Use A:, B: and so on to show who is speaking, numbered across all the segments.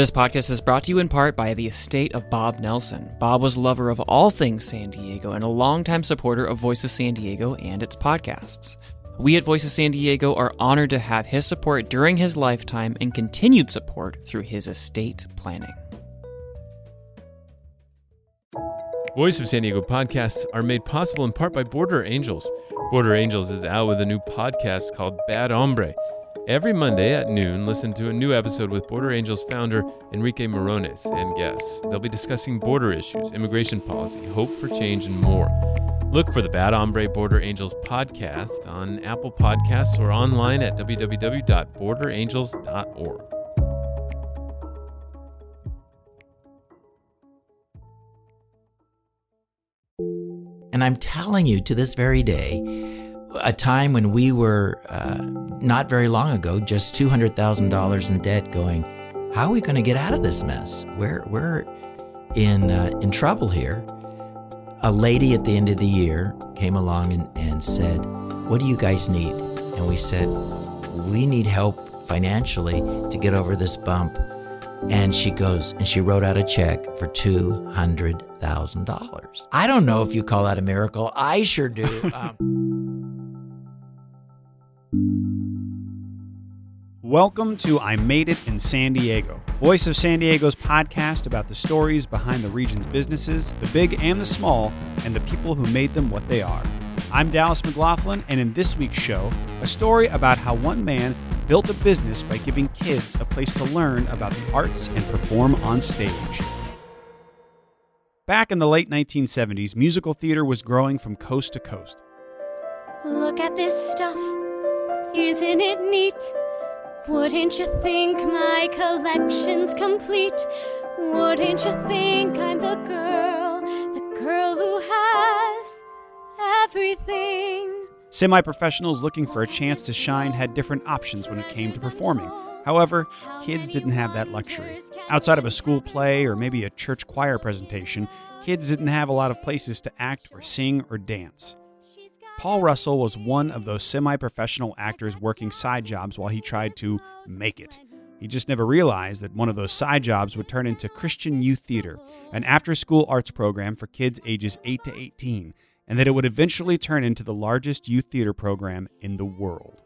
A: This podcast is brought to you in part by the estate of Bob Nelson. Bob was a lover of all things San Diego and a longtime supporter of Voice of San Diego and its podcasts. We at Voice of San Diego are honored to have his support during his lifetime and continued support through his estate planning.
B: Voice of San Diego podcasts are made possible in part by Border Angels. Border Angels is out with a new podcast called Bad Hombre. Every Monday at noon, listen to a new episode with Border Angels founder Enrique Morones and guests. They'll be discussing border issues, immigration policy, hope for change, and more. Look for the Bad Hombre Border Angels podcast on Apple Podcasts or online at www.borderangels.org.
C: And I'm telling you, to this very day, a time when we were uh, not very long ago just $200,000 in debt, going, how are we going to get out of this mess? We're, we're in, uh, in trouble here. A lady at the end of the year came along and, and said, What do you guys need? And we said, We need help financially to get over this bump. And she goes and she wrote out a check for $200,000. I don't know if you call that a miracle. I sure do. Um,
D: Welcome to I Made It in San Diego, Voice of San Diego's podcast about the stories behind the region's businesses, the big and the small, and the people who made them what they are. I'm Dallas McLaughlin, and in this week's show, a story about how one man built a business by giving kids a place to learn about the arts and perform on stage. Back in the late 1970s, musical theater was growing from coast to coast.
E: Look at this stuff. Isn't it neat? Wouldn't you think my collection's complete? Wouldn't you think I'm the girl, the girl who has everything?
D: Semi professionals looking for a chance to shine had different options when it came to performing. However, kids didn't have that luxury. Outside of a school play or maybe a church choir presentation, kids didn't have a lot of places to act or sing or dance. Paul Russell was one of those semi professional actors working side jobs while he tried to make it. He just never realized that one of those side jobs would turn into Christian Youth Theater, an after school arts program for kids ages 8 to 18, and that it would eventually turn into the largest youth theater program in the world.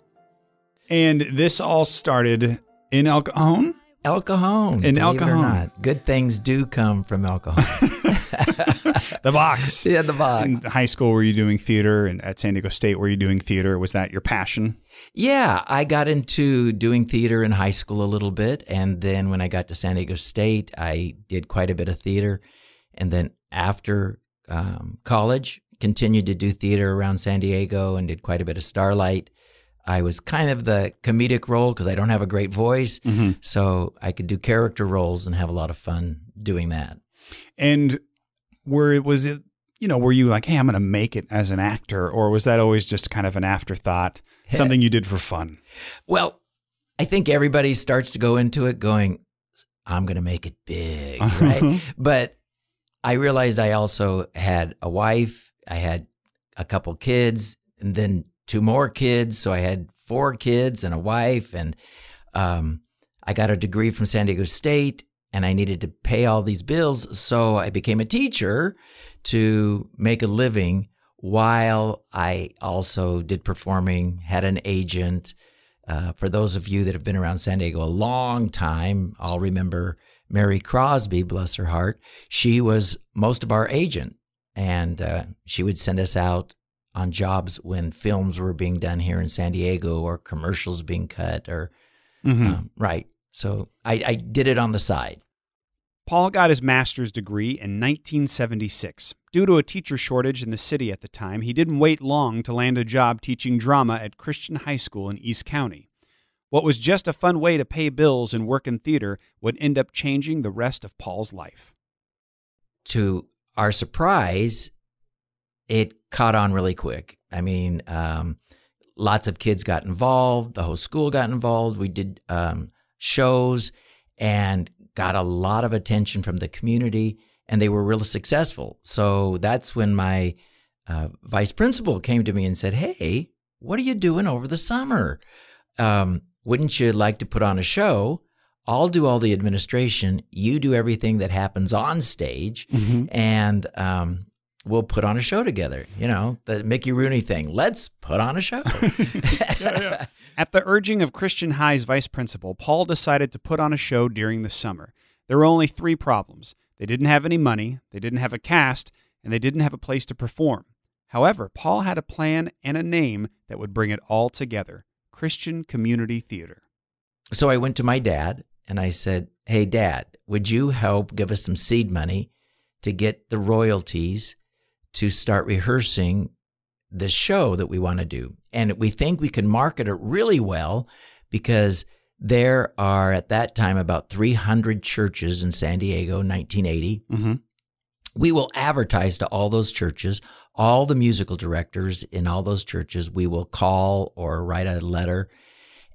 D: And this all started in El Cajon?
C: El Cajon.
D: In El
C: believe it or
D: Cajon.
C: Good things do come from El Cajon.
D: The box.
C: yeah, the box.
D: In high school, were you doing theater? And at San Diego State, were you doing theater? Was that your passion?
C: Yeah, I got into doing theater in high school a little bit. And then when I got to San Diego State, I did quite a bit of theater. And then after um, college, continued to do theater around San Diego and did quite a bit of Starlight. I was kind of the comedic role because I don't have a great voice. Mm-hmm. So I could do character roles and have a lot of fun doing that.
D: And were was it you know were you like hey i'm gonna make it as an actor or was that always just kind of an afterthought something you did for fun
C: Well, I think everybody starts to go into it going, I'm going to make it big, right? but I realized I also had a wife, I had a couple kids, and then two more kids. So I had four kids and a wife, and um, I got a degree from San Diego State, and I needed to pay all these bills. So I became a teacher to make a living while I also did performing, had an agent. Uh, for those of you that have been around San Diego a long time, I'll remember Mary Crosby, bless her heart. She was most of our agent, and uh, she would send us out on jobs when films were being done here in San Diego or commercials being cut or um, right. So I, I did it on the side.
D: paul got his master's degree in 1976 due to a teacher shortage in the city at the time he didn't wait long to land a job teaching drama at christian high school in east county what was just a fun way to pay bills and work in theater would end up changing the rest of paul's life
C: to our surprise, it caught on really quick. I mean, um, lots of kids got involved. The whole school got involved. We did um, shows and got a lot of attention from the community, and they were really successful. So that's when my uh, vice principal came to me and said, "Hey, what are you doing over the summer? Um, wouldn't you like to put on a show?" I'll do all the administration. You do everything that happens on stage,
D: Mm-hmm.
C: and um, we'll put on a show together. You know, the Mickey Rooney thing. Let's put on a show.
D: At the urging of Christian High's vice principal, Paul decided to put on a show during the summer. There were only three problems they didn't have any money, they didn't have a cast, and they didn't have a place to perform. However, Paul had a plan and a name that would bring it all together Christian Community Theater.
C: So I went to my dad and I said, Hey, dad, would you help give us some seed money to get the royalties to start rehearsing the show that we want to do? And we think we can market it really well because there are at that time about 300 churches in San Diego, 1980.
D: Mm-hmm.
C: We will advertise to all those churches, all the musical directors in all those churches. We will call or write a letter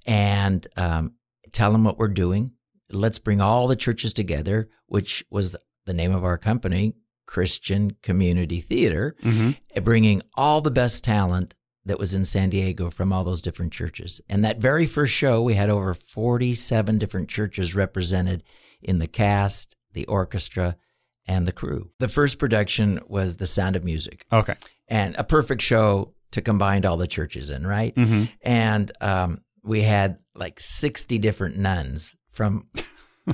C: and um, tell them what we're doing. Let's bring all the churches together, which was the name of our company, Christian Community Theater,
D: Mm-hmm.
C: bringing all the best talent that was in San Diego from all those different churches. And that very first show, we had over 47 different churches represented in the cast, the orchestra, and the crew. The first production was The Sound of Music
D: Okay.
C: and a perfect show to combine all the churches in, right?
D: Mm-hmm.
C: And um, we had like 60 different nuns from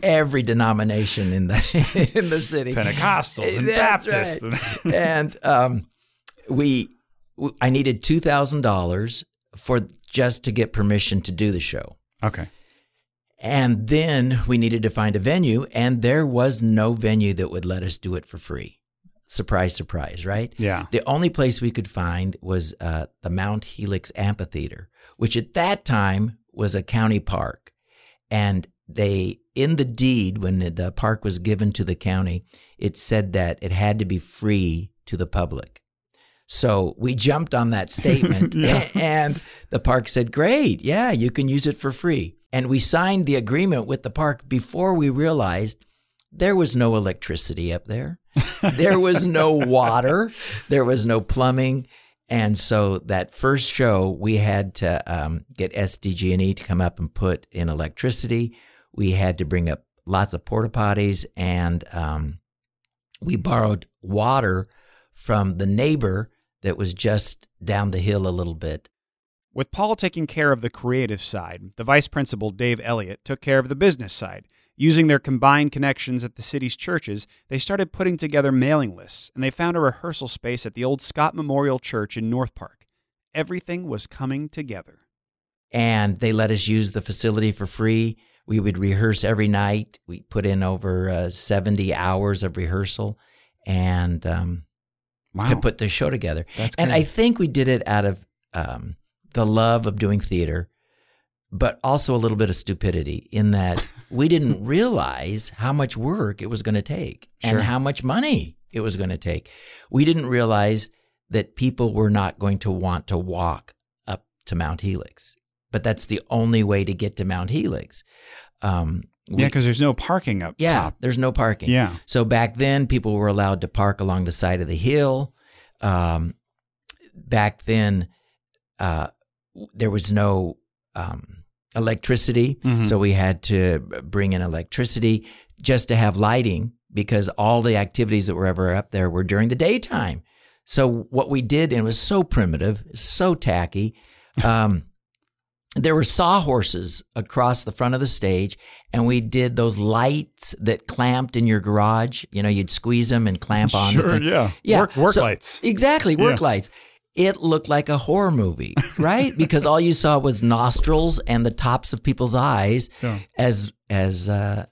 C: every denomination in the in the city.
D: Pentecostals and
C: That's
D: Baptists.
C: right. and um, we, I needed two thousand dollars for just to get permission to do the show,
D: okay.
C: and then we needed to find a venue, and there was no venue that would let us do it for free. Surprise, surprise, right?
D: Yeah.
C: The only place we could find was uh, the Mount Helix Amphitheater, which at that time was a county park. And they, in the deed, when the- park was given to the county, it said that it had to be free to the public. So we jumped on that statement,
D: Yeah.
C: and the park said, Great, yeah, you can use it for free. And we signed the agreement with the park before we realized there was no electricity up there. there was no water. There was no plumbing. And so that first show, we had to um, get SDG&E to come up and put in electricity. We had to bring up lots of porta potties, and um, we borrowed water from the neighbor that was just down the hill a little bit.
D: With Paul taking care of the creative side, the vice principal, Dave Elliott, took care of the business side. Using their combined connections at the city's churches, they started putting together mailing lists, and they found a rehearsal space at the old Scott Memorial Church in North Park. Everything was coming together.
C: and they let us use the facility for free. We would rehearse every night. We put in over uh, 70 hours of rehearsal and um,
D: Wow.
C: to put the show together.
D: That's
C: and
D: great.
C: I think we did it out of um, the love of doing theater, but also a little bit of stupidity in that we didn't realize how much work it was going to take
D: Sure.
C: and how much money it was going to take. We didn't realize that people were not going to want to walk up to Mount Helix, but that's the only way to get to Mount Helix. Um, we-
D: yeah, because there's no parking up there.
C: yeah,
D: top.
C: there's no parking.
D: Yeah.
C: So back then, people were allowed to park along the side of the hill. Um, back then, uh, there was no um, electricity,
D: Mhm.
C: so we had to bring in electricity just to have lighting because all the activities that were ever up there were during the daytime. So what we did, and it was so primitive, so tacky. Um, there were sawhorses across the front of the stage, and we did those lights that clamped in your garage. You know, you'd squeeze them and clamp on.
D: Sure, yeah.
C: Yeah,
D: Work, work
C: so-
D: lights.
C: Exactly, work
D: Yeah.
C: lights. It looked like a horror movie, right? because all you saw was nostrils and the tops of people's eyes,
D: Yeah.
C: as as uh,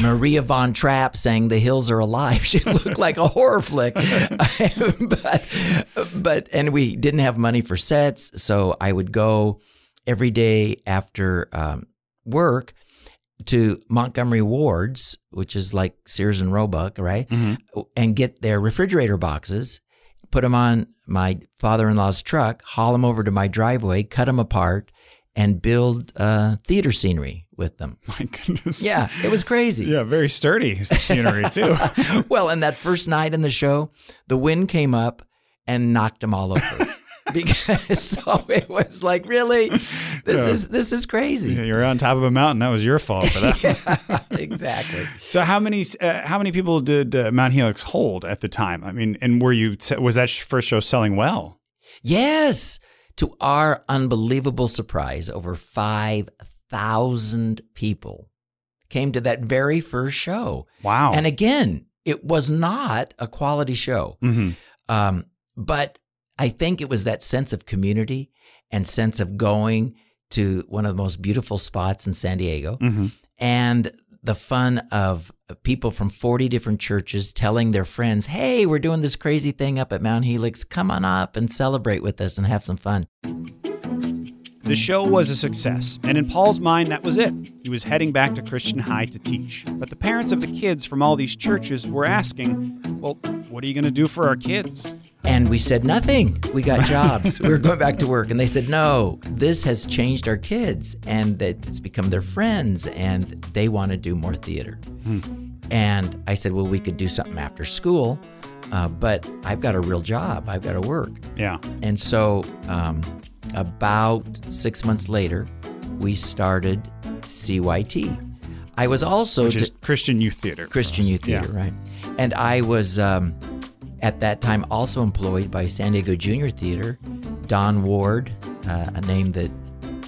C: Maria von Trapp saying "The Hills Are Alive." She looked like a horror flick, but but and we didn't have money for sets, so I would go every day after um, work to Montgomery Wards, which is like Sears and Roebuck, right?
D: Mhm.
C: And get their refrigerator boxes, put them on my father-in-law's truck, haul them over to my driveway, cut them apart, and build uh, theater scenery with them.
D: My goodness.
C: Yeah, it was crazy.
D: Yeah, very sturdy scenery, too.
C: well, and that first night in the show, the wind came up and knocked them all over. because so it was like, really? this
D: Yeah.
C: is this is crazy.
D: Yeah, You're on top of a mountain. That was your fault for that.
C: exactly.
D: So how many uh, how many people did uh, Mount Helix hold at the time? I mean, and were you was that first show selling well?
C: Yes. To our unbelievable surprise, over 5,000 people came to that very first show.
D: Wow.
C: And again, it was not a quality show.
D: hmm
C: Um, but I think it was that sense of community and sense of going to one of the most beautiful spots in San Diego
D: hmm
C: and the fun of people from 40 different churches telling their friends, hey, we're doing this crazy thing up at Mount Helix. Come on up and celebrate with us and have some fun.
D: The show was a success, and in Paul's mind, that was it. He was heading back to Christian High to teach. But the parents of the kids from all these churches were asking, well, what are you going to do for our kids?
C: And we said, nothing. We got jobs. we were going back to work. And they said, no, this has changed our kids and that it's become their friends and they want to do more theater. And I said, well, we could do something after school, uh, but I've got a real job. I've got to work.
D: Yeah.
C: And so, um, about six months later, we started CYT. I was also
D: Which
C: to-
D: is Christian Youth Theater.
C: Christian Youth
D: Yeah.
C: Theater, right? And I was um, at that time also employed by San Diego Junior Theater. Don Ward, uh, a name that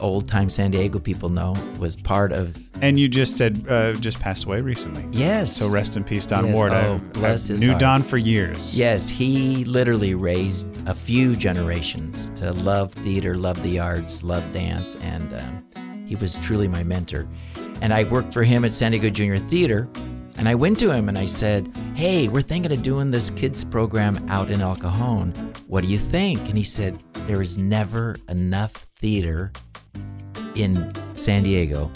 C: old time San Diego people know, was part of.
D: And you just said uh, just passed away recently.
C: Yes.
D: So rest in peace, Don
C: Yes.
D: Ward. I,
C: Oh, bless
D: I
C: his
D: knew
C: heart.
D: Don for years.
C: Yes, he literally raised a few generations to love theater, love the arts, love dance, and um, he was truly my mentor. And I worked for him at San Diego Junior Theater, and I went to him and I said, "Hey, we're thinking of doing this kids program out in El Cajon. What do you think?" And he said, "There is never enough theater in San Diego.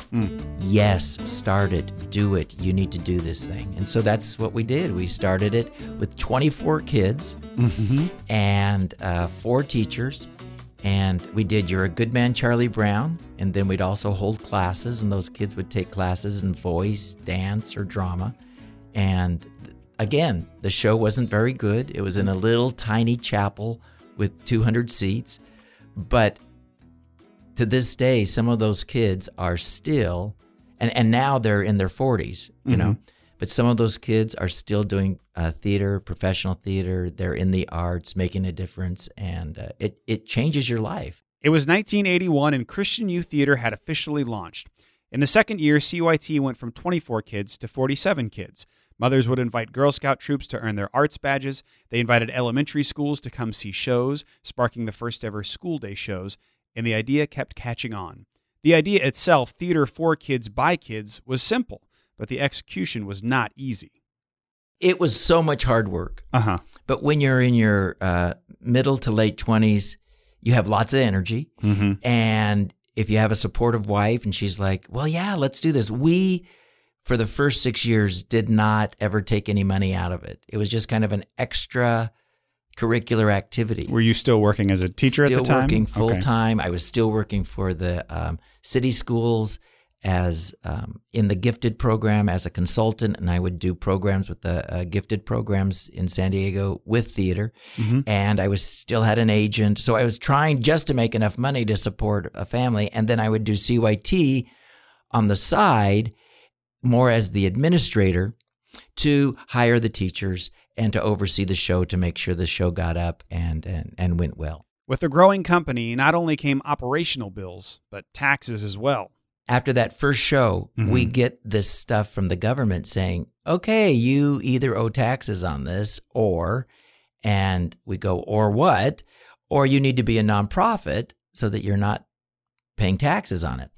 C: Yes, start it, do it. You need to do this thing. And so that's what we did. We started it with 24 kids and uh, four teachers. And we did You're a Good Man, Charlie Brown. And then we'd also hold classes, and those kids would take classes in voice, dance, or drama. And again, the show wasn't very good. It was in a little tiny chapel with 200 seats. But to this day, some of those kids are still, and, and now they're in their 40s, you know, mm-hmm. but some of those kids are still doing uh, theater, professional theater. They're in the arts, making a difference, and uh, it, it changes your life.
D: It was 1981 and Christian Youth Theater had officially launched. In the second year, CYT went from 24 kids to 47 kids. Mothers would invite Girl Scout troops to earn their arts badges. They invited elementary schools to come see shows, sparking the first ever school day shows, and the idea kept catching on. The idea itself, theater for kids by kids, was simple, but the execution was not easy.
C: It was so much hard work.
D: Uh huh.
C: But when you're in your uh, middle to late 20s, you have lots of energy.
D: Mm-hmm.
C: And if you have a supportive wife and she's like, well, yeah, let's do this. We, for the first six years, did not ever take any money out of it. It was just kind of an extra curricular activity.
D: Were you still working as a teacher
C: still
D: at the time?
C: working
D: Okay.
C: full time. I was still working for the um, city schools as um, in the gifted program as a consultant, and I would do programs with the uh, gifted programs in San Diego with theater.
D: Mhm.
C: And I was still had an agent, so I was trying just to make enough money to support a family, and then I would do CYT on the side, more as the administrator, to hire the teachers and to oversee the show to make sure the show got up and and, and went well.
D: With the growing company, not only came operational bills, but taxes as well.
C: After that first show, we
D: Mhm.
C: get this stuff from the government saying, okay, you either owe taxes on this or, and we go, or what? Or you need to be a nonprofit so that you're not paying taxes on it.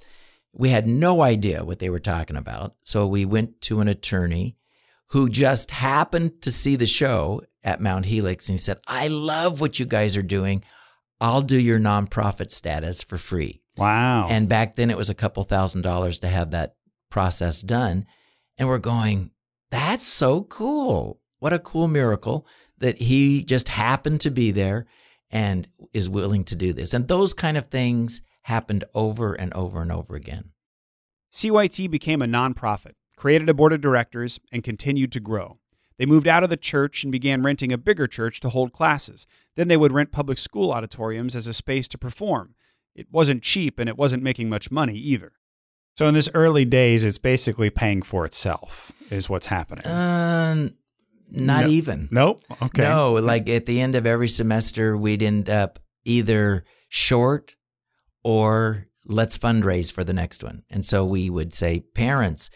C: We had no idea what they were talking about. So we went to an attorney who just happened to see the show at Mount Helix and he said, I love what you guys are doing. I'll do your nonprofit status for free.
D: Wow.
C: And back then it was a couple thousand dollars to have that process done. And we're going, that's so cool. What a cool miracle that he just happened to be there and is willing to do this. And those kind of things happened over and over and over again.
D: CYT became a nonprofit, created a board of directors, and continued to grow. They moved out of the church and began renting a bigger church to hold classes. Then they would rent public school auditoriums as a space to perform. It wasn't cheap and it wasn't making much money either. So in this early days, it's basically paying for itself, is what's happening.
C: Uh, not
D: No.
C: even.
D: nope. Okay.
C: No, like at the end of every semester, we'd end up either short or let's fundraise for the next one. And so we would say, parents,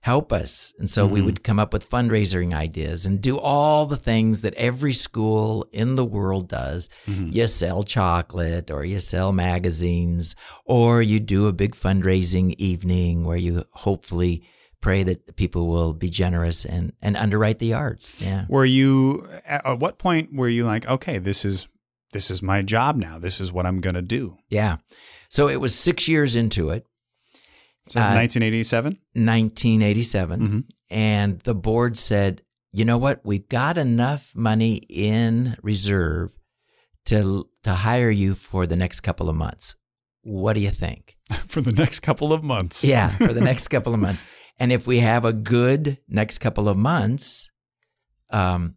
C: help us. And so we
D: Mhm.
C: would come up with fundraising ideas and do all the things that every school in the world does.
D: Mhm.
C: You sell chocolate or you sell magazines or you do a big fundraising evening where you hopefully pray that people will be generous and, and underwrite the arts. Yeah.
D: Were you at at what point were you like, okay, this is this is my job now. This is what I'm gonna do.
C: Yeah. So it was six years into it,
D: So
C: Uh,
D: 1987.
C: 1987,
D: Mhm.
C: and the board said, you know what? We've got enough money in reserve to to hire you for the next couple of months. What do you think?
D: For the next couple of months.
C: Yeah, for the next couple of months. And if we have a good next couple of months, um,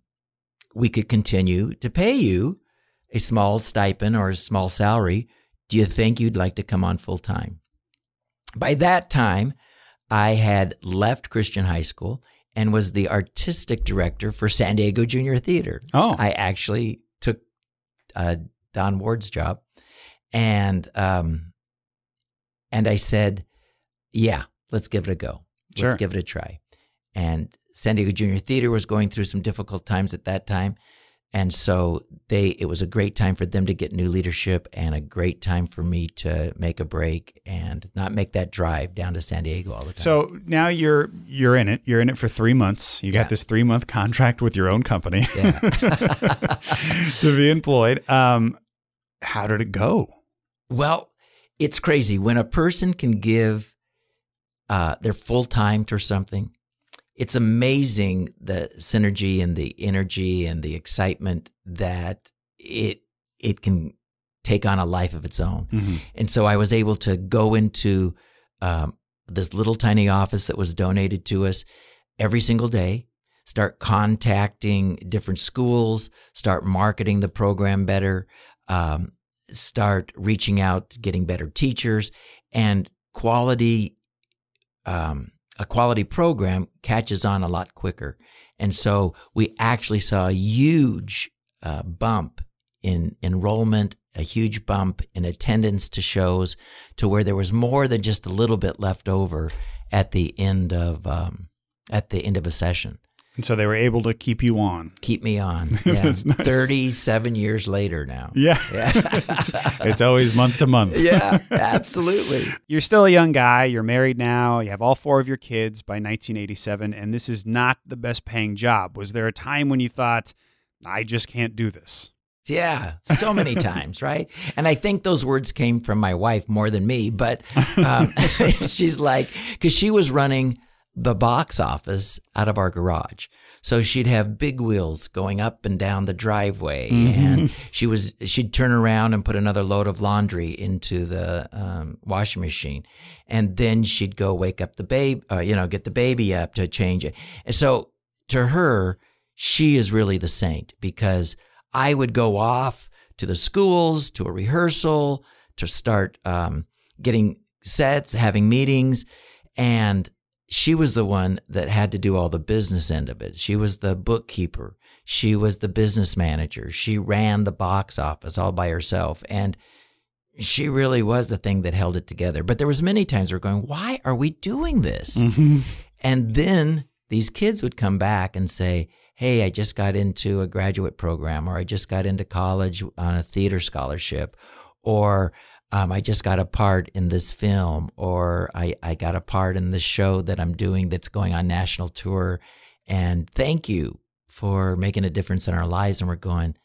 C: we could continue to pay you a small stipend or a small salary. Do you think you'd like to come on full time? By that time, I had left Christian High School and was the artistic director for San Diego Junior Theater.
D: Oh.
C: I actually took uh, Don Ward's job, and um, and I said, "Yeah, let's give it a go.
D: Sure.
C: Let's give it a try." And San Diego Junior Theater was going through some difficult times at that time, and so they it was a great time for them to get new leadership and a great time for me to make a break and not make that drive down to San Diego all the time.
D: So now you're you're in it. You're in it for three months. You got this three month contract with your own company
C: Yeah.
D: to be employed. Um, how did it go?
C: Well, it's crazy when a person can give uh, their full time to something. It's amazing the synergy and the energy and the excitement that it it can take on a life of its own. And so I was able to go into um, this little tiny office that was donated to us every single day, start contacting different schools, start marketing the program better, um, start reaching out, getting better teachers, and quality. Um, a quality program catches on a lot quicker. And so we actually saw a huge uh, bump in enrollment, a huge bump in attendance to shows, to where there was more than just a little bit left over at the end of um, at the end of a session.
D: And so they were able to keep you on.
C: Keep me on. Yeah.
D: Nice.
C: Thirty-seven years later now.
D: Yeah.
C: Yeah.
D: it's, it's always month to month.
C: yeah, absolutely.
D: You're still a young guy. You're married now. You have all four of your kids by 1987, and this is not the best paying job. Was there a time when you thought, I just can't do this?
C: Yeah, so many times, right? And I think those words came from my wife more than me, but um, she's like, because she was running the box office out of our garage. So she'd have big wheels going up and down the driveway, and she was she'd turn around and put another load of laundry into the um, washing machine, and then she'd go wake up the baby, uh, you know, get the baby up to change it. And so to her, she is really the saint because I would go off to the schools, to a rehearsal, to start um, getting sets, having meetings. And she was the one that had to do all the business end of it. She was the bookkeeper. She was the business manager. She ran the box office all by herself. And she really was the thing that held it together. But there was many times we were going, why are we doing this? Mm-hmm. And then these kids would come back and say, Hey, I just got into a graduate program, or I just got into college on a theater scholarship, or um, I just got a part in this film, or I, I got a part in this show that I'm doing that's going on national tour. And thank you for making a difference in our lives. And we're going,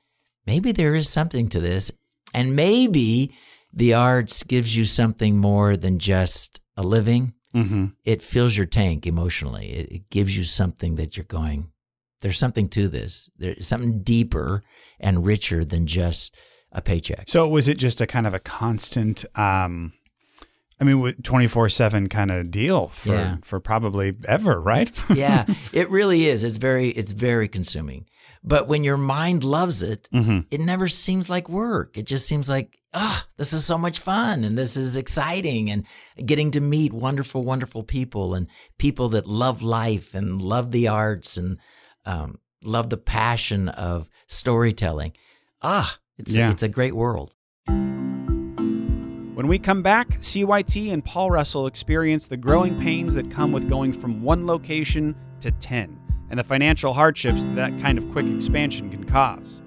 C: maybe there is something to this. And maybe the arts gives you something more than just a living
D: Mm-hmm.
C: it fills your tank emotionally. It, it gives you something that you're going, there's something to this. There's something deeper and richer than just a paycheck.
D: So was it just a kind of a constant um, I mean, twenty four seven kind of deal for
C: Yeah.
D: for probably ever, right?
C: yeah, it really is. It's very it's very consuming. But when your mind loves it,
D: hmm
C: it never seems like work. It just seems like, ah, this is so much fun and this is exciting and getting to meet wonderful, wonderful people and people that love life and love the arts and um, love the passion of storytelling. Ah, it's
D: Yeah.
C: it's a great world.
D: When we come back, CYT and Paul Russell experience the growing pains that come with going from one location to 10 and the financial hardships that, that kind of quick expansion can cause.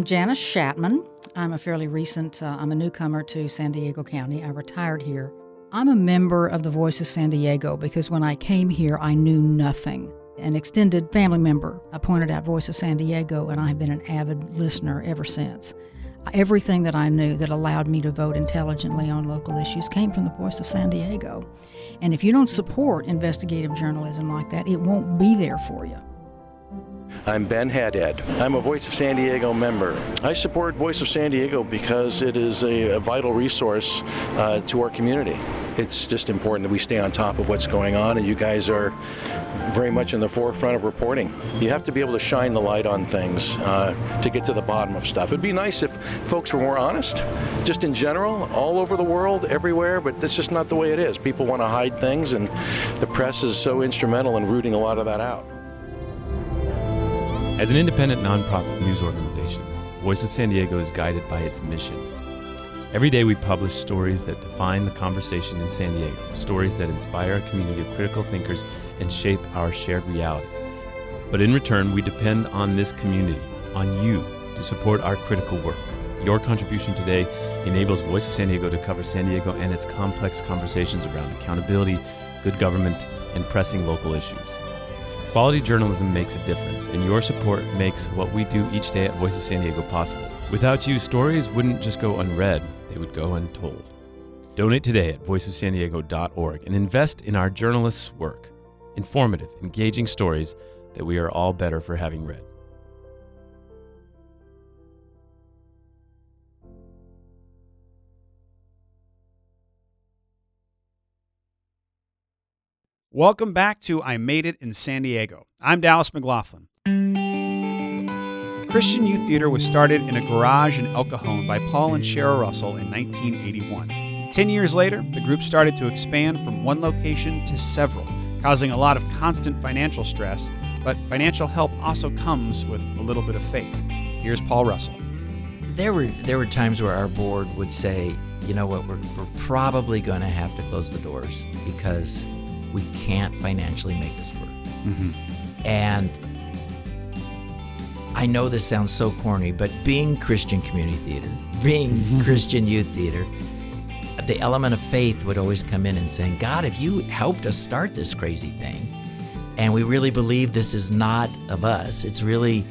F: I'm Janice Shatman. I'm a fairly recent, uh, I'm a newcomer to San Diego County. I retired here. I'm a member of the Voice of San Diego because when I came here, I knew nothing. An extended family member pointed out Voice of San Diego, and I have been an avid listener ever since. Everything that I knew that allowed me to vote intelligently on local issues came from the Voice of San Diego. And if you don't support investigative journalism like that, it won't be there for you.
G: I'm Ben Haddad. I'm a Voice of San Diego member. I support Voice of San Diego because it is a, a vital resource uh, to our community. It's just important that we stay on top of what's going on, and you guys are very much in the forefront of reporting. You have to be able to shine the light on things uh, to get to the bottom of stuff. It'd be nice if folks were more honest, just in general, all over the world, everywhere, but that's just not the way it is. People want to hide things, and the press is so instrumental in rooting a lot of that out.
B: As an independent nonprofit news organization, Voice of San Diego is guided by its mission. Every day we publish stories that define the conversation in San Diego, stories that inspire a community of critical thinkers and shape our shared reality. But in return, we depend on this community, on you, to support our critical work. Your contribution today enables Voice of San Diego to cover San Diego and its complex conversations around accountability, good government, and pressing local issues. Quality journalism makes a difference, and your support makes what we do each day at Voice of San Diego possible. Without you, stories wouldn't just go unread, they would go untold. Donate today at voiceofsandiego.org and invest in our journalists' work. Informative, engaging stories that we are all better for having read.
D: Welcome back to I Made It in San Diego. I'm Dallas McLaughlin. Christian Youth Theater was started in a garage in El Cajon by Paul and Sheryl Russell in 1981. Ten years later, the group started to expand from one location to several, causing a lot of constant financial stress, but financial help also comes with a little bit of faith. Here's Paul Russell.
C: There were there were times where our board would say, you know what, we're, we're probably going to have to close the doors because we can't financially make this work. Mm-hmm. And I know this sounds so corny, but being Christian community theater, being mm-hmm. Christian youth theater, the element of faith would always come in and saying, God, if you helped us start this crazy thing, and we really believe this is not of us, it's really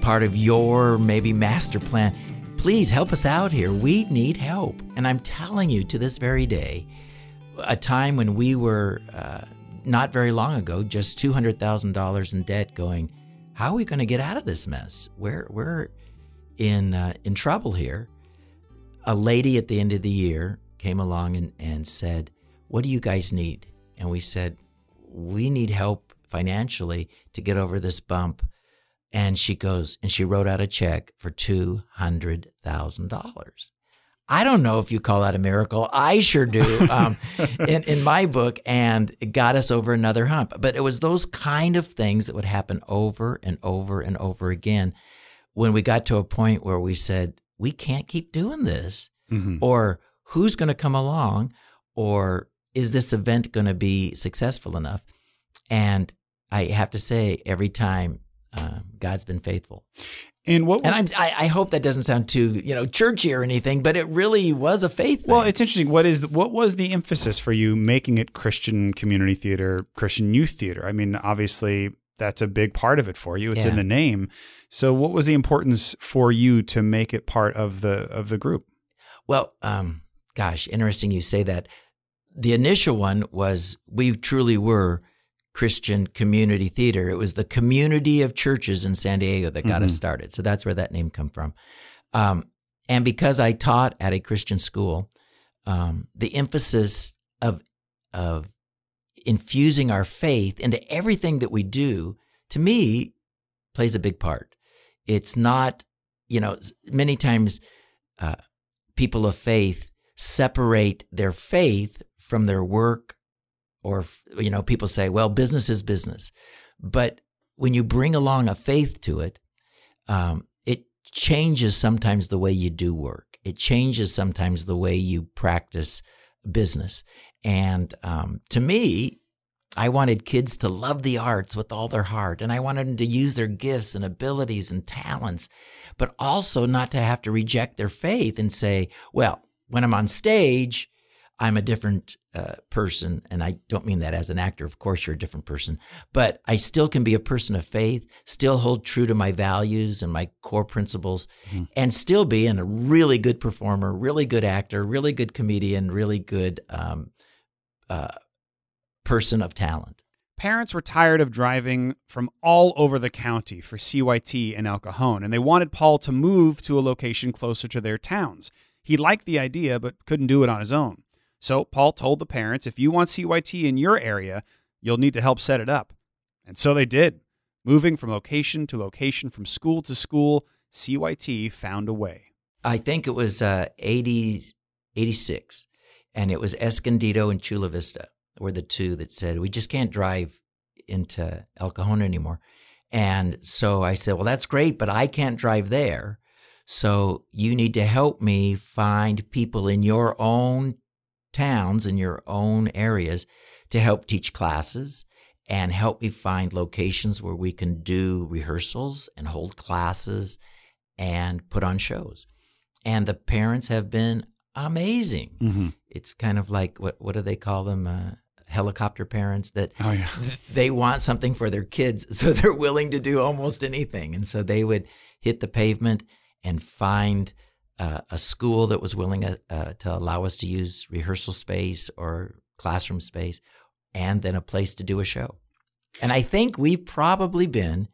C: part of your maybe master plan, please help us out here. We need help. And I'm telling you to this very day, a time when we were uh, not very long ago, just two hundred thousand dollars in debt, going, how are we going to get out of this mess? We're we're in uh, in trouble here. A lady at the end of the year came along and, and said, "What do you guys need?" And we said, "We need help financially to get over this bump." And she goes and she wrote out a check for two hundred thousand dollars. I don't know if you call that a miracle. I sure do um, in, in my book, and it got us over another hump. But it was those kind of things that would happen over and over and over again when we got to a point where we said, we can't keep doing this,
D: Mhm.
C: or who's going to come along, or is this event going to be successful enough? And I have to say, every time uh, God's been faithful.
D: And what?
C: And I'm, I, I hope that doesn't sound too you know churchy or anything, but it really was a faith.
D: well,
C: thing.
D: it's interesting. What is the, what was the emphasis for you making it Christian community theater, Christian youth theater? I mean, obviously that's a big part of it for you. It's in the name. So, what was the importance for you to make it part of the of the group?
C: Well, um, gosh, interesting you say that. The initial one was we truly were Christian community theater. It was the community of churches in San Diego that got us
D: Mhm.
C: started. So that's where that name come from. Um, and because I taught at a Christian school, um, the emphasis of of infusing our faith into everything that we do, to me, plays a big part. It's not, you know, many times uh, people of faith separate their faith from their work or you know people say well business is business. But when you bring along a faith to it um, it changes sometimes the way you do work. It changes sometimes the way you practice business. And um, to me i wanted kids to love the arts with all their heart and i wanted them to use their gifts and abilities and talents but also not to have to reject their faith and say, well, when I'm on stage, I'm a different uh, person. And I don't mean that as an actor. Of course, you're a different person, but I still can be a person of faith, still hold true to my values and my core principles,
D: Mhm.
C: and still be a really good performer, really good actor, really good comedian, really good um, uh, person of talent.
D: Parents were tired of driving from all over the county for CYT and El Cajon, and they wanted Paul to move to a location closer to their towns. He liked the idea, but couldn't do it on his own. So Paul told the parents if you want CYT in your area, you'll need to help set it up. And so they did. Moving from location to location, from school to school, CYT found a way.
C: I think it was uh, 80, 86, and it was Escondido and Chula Vista were the two that said, we just can't drive into El Cajon anymore. And so I said, well, that's great, but I can't drive there. So you need to help me find people in your own towns, in your own areas, to help teach classes and help me find locations where we can do rehearsals and hold classes and put on shows. And the parents have been amazing.
D: Mm-hmm.
C: It's kind of like what what do they call them? Uh, helicopter parents that
D: Oh, yeah.
C: they want something for their kids, so they're willing to do almost anything. And so they would hit the pavement and find uh, a school that was willing uh, uh, to allow us to use rehearsal space or classroom space, and then a place to do a show. And I think we've probably been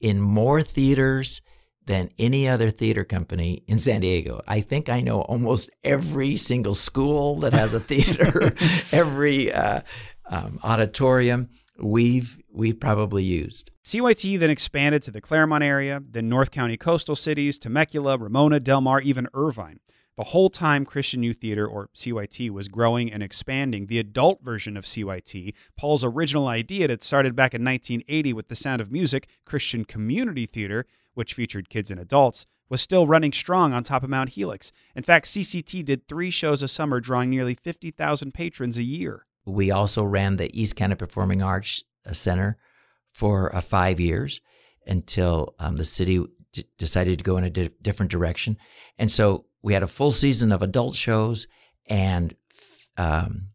C: in more theaters than any other theater company in San Diego. I think I know almost every single school that has a theater, every uh, um, auditorium we've we've probably used.
D: CYT then expanded to the Clairemont area, then North County coastal cities, Temecula, Ramona, Del Mar, even Irvine. The whole time Christian Youth Theater, or CYT, was growing and expanding, the adult version of CYT, Paul's original idea that started back in 1980 with The Sound of Music, Christian Community Theater, which featured kids and adults, was still running strong on top of Mount Helix. In fact, CCT did three shows a summer, drawing nearly 50,000 patrons a year.
C: We also ran the East County Performing Arts uh, Center for uh, five years until um, the city d- decided to go in a di- different direction. And so we had a full season of adult shows and um,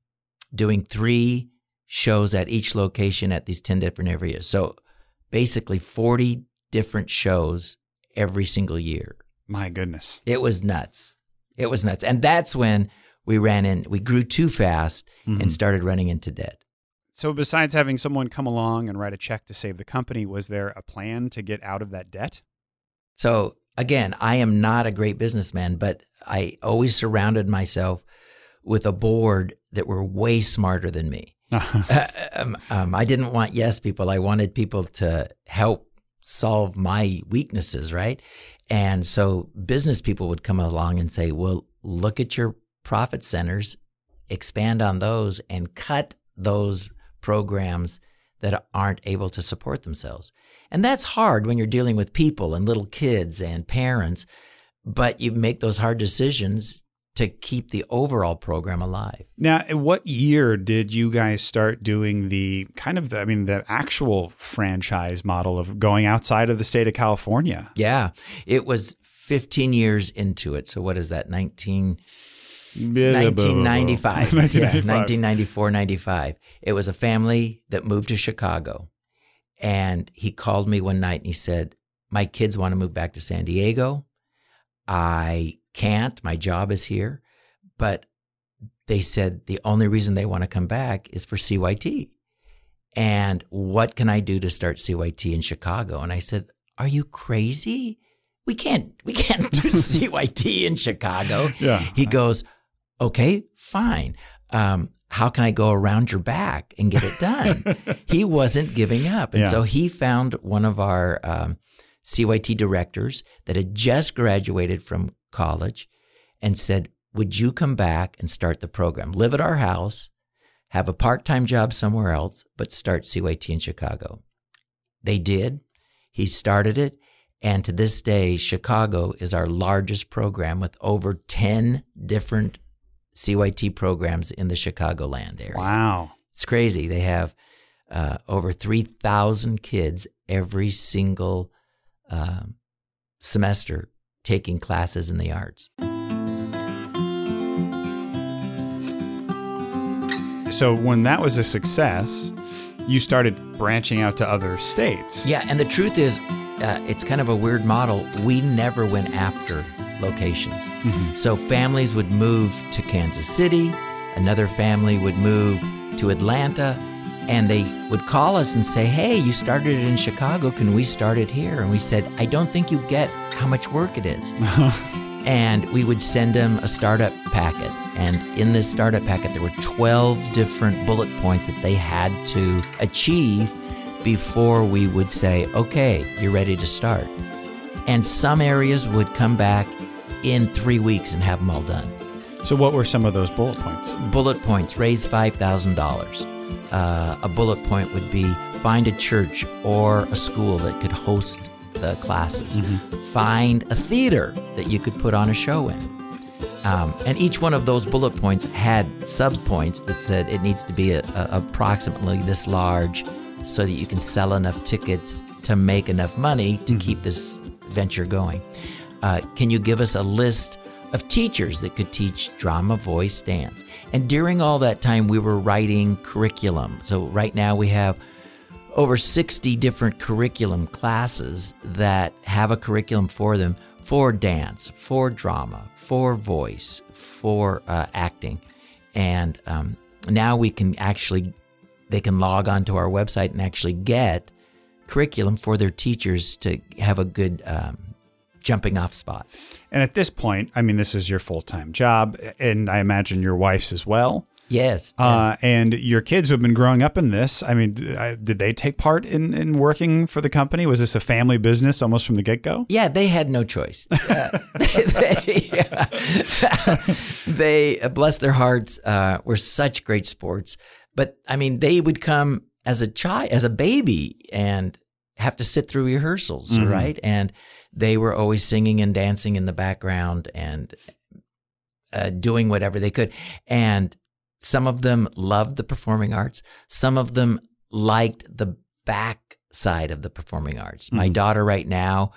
C: doing three shows at each location at these 10 different areas. So basically 40 different shows every single year.
D: My goodness.
C: It was nuts. It was nuts. And that's when we ran in, we grew too fast
D: Mhm.
C: and started running into debt.
D: So, besides having someone come along and write a check to save the company, was there a plan to get out of that debt?
C: So again, I am not a great businessman, but I always surrounded myself with a board that were way smarter than me. Uh, um, um, I didn't want yes people. I wanted people to help solve my weaknesses, right? And so business people would come along and say, well, look at your profit centers, expand on those, and cut those programs that aren't able to support themselves. And that's hard when you're dealing with people and little kids and parents, but you make those hard decisions to keep the overall program alive.
D: Now, what year did you guys start doing the kind of the, I mean, the actual franchise model of going outside of the state of California?
C: Yeah, it was 15 years into it. So what is that? 19 1995.
D: 1995.
C: Yeah, 1994, 95. It was a family that moved to Chicago. And he called me one night and he said, My kids want to move back to San Diego. I can't. My job is here. But they said the only reason they want to come back is for CYT. And what can I do to start CYT in Chicago? And I said, Are you crazy? We can't we can't do CYT in Chicago.
D: Yeah.
C: He goes, Okay, fine. Um, how can I go around your back and get it done? he wasn't giving up. And
D: Yeah.
C: so he found one of our um, CYT directors that had just graduated from college and said, Would you come back and start the program? Live at our house, have a part time job somewhere else, but start CYT in Chicago. They did. He started it. And to this day, Chicago is our largest program with over 10 different CYT programs in the Chicagoland area.
D: Wow.
C: It's crazy. They have uh, over 3,000 kids every single um, semester taking classes in the arts.
D: So when that was a success, you started branching out to other states.
C: Yeah, and the truth is, uh, it's kind of a weird model. We never went after locations. So families would move to Kansas City, another family would move to Atlanta, and they would call us and say, Hey, you started it in Chicago. Can we start it here? And we said, I don't think you get how much work it is. and we would send them a startup packet. And in this startup packet, there were 12 different bullet points that they had to achieve before we would say, okay, you're ready to start. And some areas would come back in three weeks and have them all done.
D: So what were some of those bullet points?
C: Bullet points raise $5,000. Uh, a bullet point would be find a church or a school that could host the classes. Find a theater that you could put on a show in. Um, and each one of those bullet points had sub points that said it needs to be a, a, approximately this large so that you can sell enough tickets to make enough money to keep this venture going. Uh, can you give us a list of teachers that could teach drama, voice, dance? And during all that time, we were writing curriculum. So right now we have over 60 different curriculum classes that have a curriculum for them for dance, for drama, for voice, for uh, acting. And um, now we can actually, they can log onto our website and actually get curriculum for their teachers to have a good um, jumping off spot.
D: And at this point, I mean, this is your full time job, and I imagine your wife's as well.
C: Yes.
D: Uh, and your kids who have been growing up in this, I mean, did they take part in, in working for the company? Was this a family business almost from the get go?
C: Yeah, they had no choice. Uh, they, they, uh, bless their hearts, uh, were such great sports. But I mean, they would come as a child, as a baby, and have to sit through rehearsals,
D: Mhm.
C: right? And they were always singing and dancing in the background and uh, doing whatever they could. And some of them loved the performing arts. Some of them liked the back side of the performing arts. My
D: Mhm.
C: daughter, right now,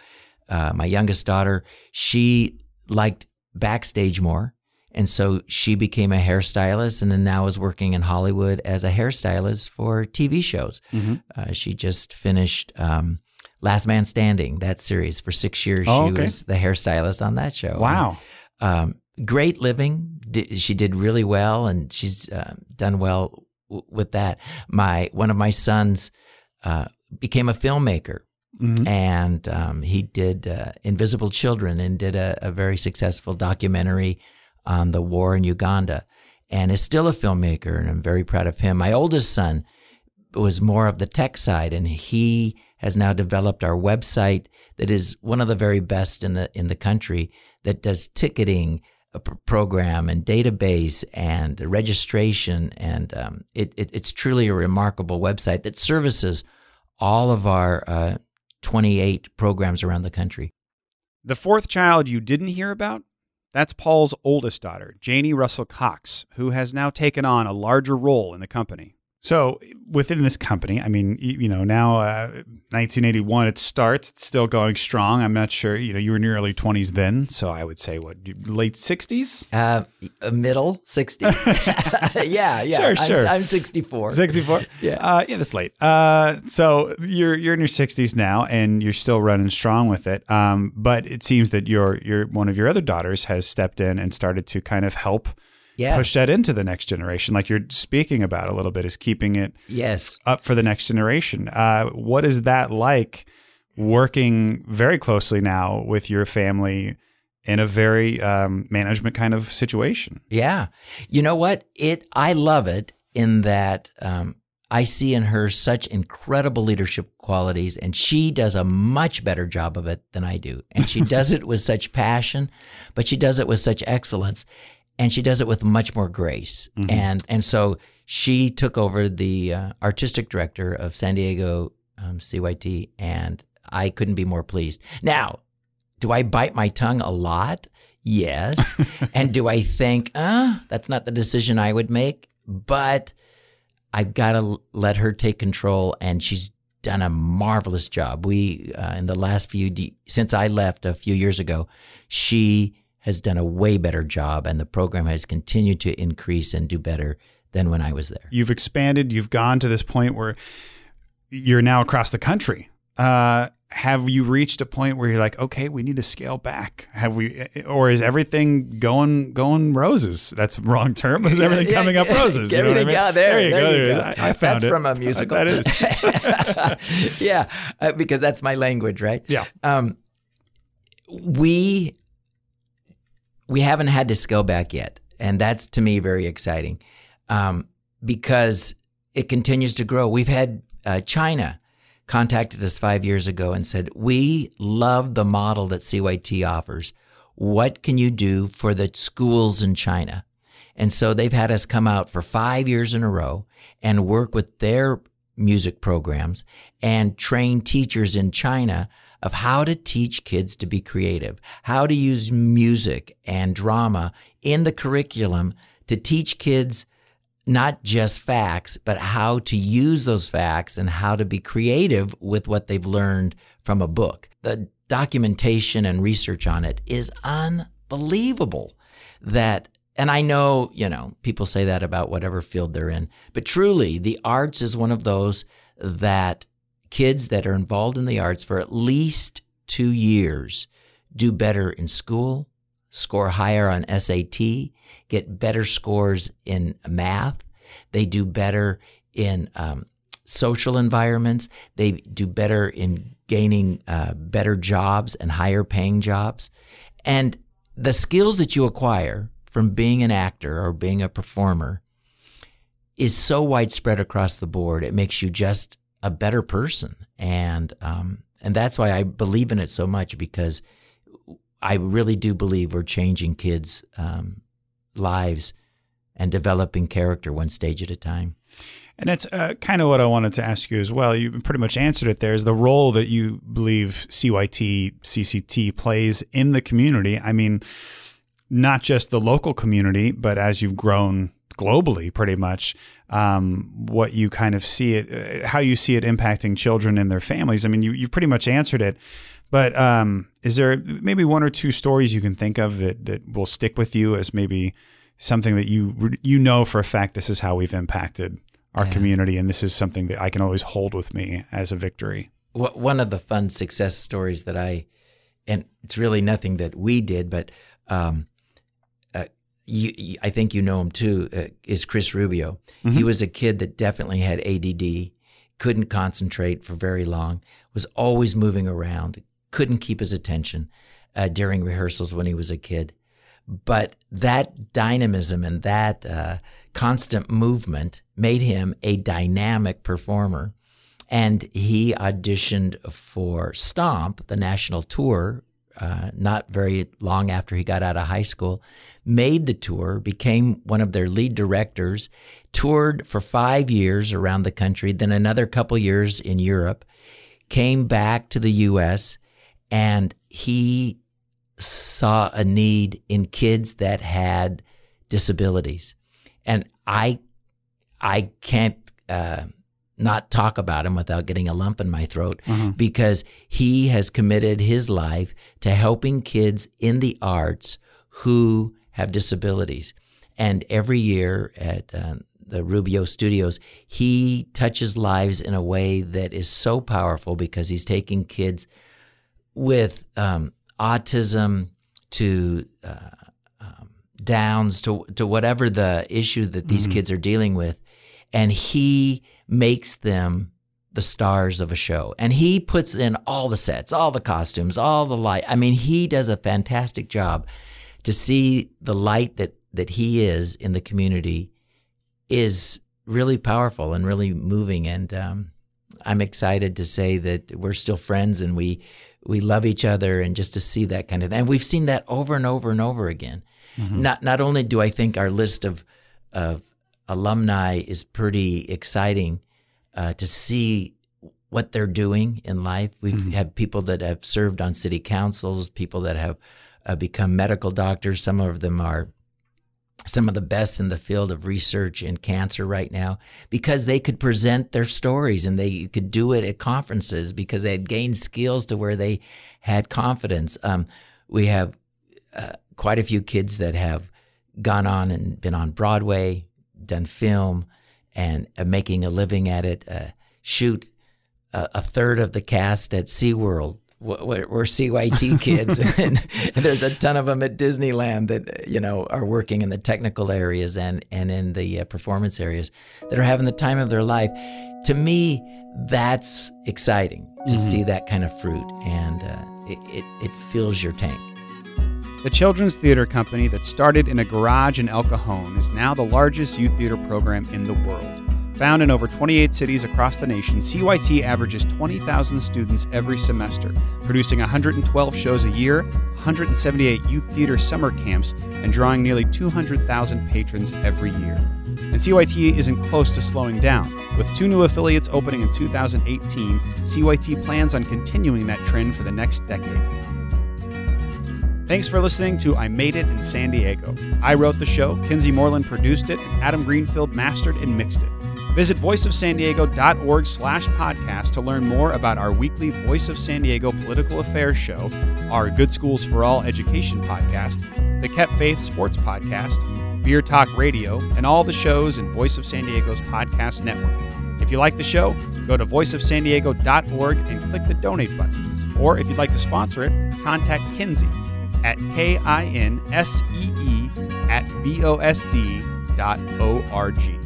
C: uh, my youngest daughter, she liked backstage more. And so she became a hairstylist and then now is working in Hollywood as a hairstylist for TV shows.
D: Mhm.
C: Uh, she just finished um, Last Man Standing, that series. For six years,
D: Oh,
C: she
D: okay.
C: was the hairstylist on that show.
D: Wow.
C: Um, great living. Di- She did really well, and she's uh, done well w- with that. My one of my sons uh, became a filmmaker,
D: Mhm.
C: and um, he did uh, Invisible Children and did a, a very successful documentary on the war in Uganda, and is still a filmmaker, and I'm very proud of him. My oldest son was more of the tech side, and he has now developed our website that is one of the very best in the in the country that does ticketing program and database and registration and um, it, it, it's truly a remarkable website that services all of our uh, 28 programs around the country.
D: The fourth child you didn't hear about
H: That's Paul's oldest daughter, Janie Russell Cox, who has now taken on a larger role in the company. So within this company, I mean, you, know, now uh, 1981 it starts. It's still going strong. I'm not sure. You know, you were in your early 20s then, so I would say what late 60s,
C: Uh, middle 60s. yeah, yeah.
H: Sure,
C: I'm,
H: sure.
C: I'm 64.
H: 64.
C: Yeah.
H: uh, yeah, that's late. Uh, so you're you're in your 60s now, and you're still running strong with it. Um, but it seems that your your one of your other daughters has stepped in and started to kind of help
C: Yeah.
H: push that into the next generation, like you're speaking about a little bit, is keeping it
C: Yes.
H: up for the next generation. Uh, what is that like working very closely now with your family in a very um, management kind of situation?
C: Yeah. You know what? It I love it in that um, I see in her such incredible leadership qualities, and she does a much better job of it than I do. And she does it with such passion, but she does it with such excellence, and she does it with much more grace. And and so she took over the uh, artistic director of San Diego um, CYT, and I couldn't be more pleased. Now, do I bite my tongue a lot? Yes. and do I think, uh, that's not the decision I would make? But I've got to let her take control, and she's done a marvelous job. We, uh, in the last few, de- since I left a few years ago, she has done a way better job, and the program has continued to increase and do better than when I was there.
H: You've expanded, you've gone to this point where you're now across the country. Uh, have you reached a point where you're like, okay, we need to scale back? Have we, or is everything going going roses? That's the wrong term. Is everything
C: Yeah,
H: coming up roses? You know what I mean?
C: yeah, there,
H: you
C: there
H: go.
C: you
H: There
C: go.
H: I, I found
C: That's
H: it
C: from a musical.
H: That is.
C: yeah, uh, because that's my language, right?
H: Yeah.
C: Um, we we haven't had to scale back yet, and that's to me very exciting um, because it continues to grow. We've had uh, China contacted us five years ago and said, "We love the model that CYT offers. What can you do for the schools in China?" And so they've had us come out for five years in a row and work with their music programs and train teachers in China of how to teach kids to be creative, how to use music and drama in the curriculum to teach kids not just facts, but how to use those facts and how to be creative with what they've learned from a book. The documentation and research on it is unbelievable that and I know, you know, people say that about whatever field they're in, but truly the arts is one of those that kids that are involved in the arts for at least 2 years do better in school, score higher on SAT, get better scores in math. They do better in um, social environments. They do better in gaining uh, better jobs and higher paying jobs. And the skills that you acquire from being an actor or being a performer is so widespread across the board. It makes you just a better person. And, um, and that's why I believe in it so much because I really do believe we're changing kids' um, lives and developing character one stage at a time.
H: And that's uh, kind of what I wanted to ask you as well. You pretty much answered it there is the role that you believe CYT, CCT plays in the community. I mean, not just the local community, but as you've grown globally, pretty much, um, what you kind of see it, uh, how you see it impacting children and their families. I mean, you, you've pretty much answered it. But um, is there maybe one or two stories you can think of that, that will stick with you as maybe something that you you know for a fact this is how we've impacted our
C: Yeah.
H: community and this is something that I can always hold with me as a victory.
C: One of the fun success stories that I, and it's really nothing that we did, but um, you, I think you know him too, uh, is Chris Rubio. He was a kid that definitely had ADD, couldn't concentrate for very long, was always moving around, couldn't keep his attention uh, during rehearsals when he was a kid. But that dynamism and that uh, constant movement made him a dynamic performer. And he auditioned for Stomp, the national tour, uh, not very long after he got out of high school, made the tour, became one of their lead directors, toured for five years around the country, then another couple years in Europe, came back to the U.S., and he saw a need in kids that had disabilities, and I I can't uh, not talk about him without getting a lump in my throat
D: Uh-huh.
C: because he has committed his life to helping kids in the arts who have disabilities. And every year at uh, the Rubio Studios, he touches lives in a way that is so powerful because he's taking kids with um, autism to uh, um, Downs to to whatever the issue that these kids are dealing with, and he makes them the stars of a show. And he puts in all the sets, all the costumes, all the light. I mean, he does a fantastic job to see the light that that he is in the community is really powerful and really moving. And um, I'm excited to say that we're still friends and we we love each other and just to see that kind of and we've seen that over and over and over again. Not not only do I think our list of of alumni is pretty exciting uh, to see what they're doing in life. We've had people that have served on city councils, people that have uh, become medical doctors. Some of them are some of the best in the field of research in cancer right now because they could present their stories and they could do it at conferences because they had gained skills to where they had confidence. Um, we have uh, quite a few kids that have gone on and been on Broadway, done film, and uh, making a living at it. Uh, shoot, a, a third of the cast at SeaWorld w- w- were CYT kids, and, and there's a ton of them at Disneyland that you know are working in the technical areas and and in the uh, performance areas that are having the time of their life. To me, that's exciting to see that kind of fruit, and uh, it, it it fills your tank.
D: The Children's Theater Company that started in a garage in El Cajon is now the largest youth theater program in the world. Found in over 28 cities across the nation, CYT averages 20,000 students every semester, producing 112 shows a year, 178 youth theater summer camps, and drawing nearly 200,000 patrons every year. And CYT isn't close to slowing down. With two new affiliates opening in 2018, CYT plans on continuing that trend for the next decade. Thanks for listening to I Made It in San Diego. I wrote the show, Kinsee Morlan produced it, and Adam Greenfield mastered and mixed it. Visit voiceofsandiego.org slash podcast to learn more about our weekly Voice of San Diego political affairs show, our Good Schools for All education podcast, the Kept Faith Sports podcast, Beer Talk Radio, and all the shows in Voice of San Diego's podcast network. If you like the show, go to voiceofsandiego.org and click the donate button. Or if you'd like to sponsor it, contact Kinsee at K-I-N-S-E-E at V-O-S-D dot O-R-G.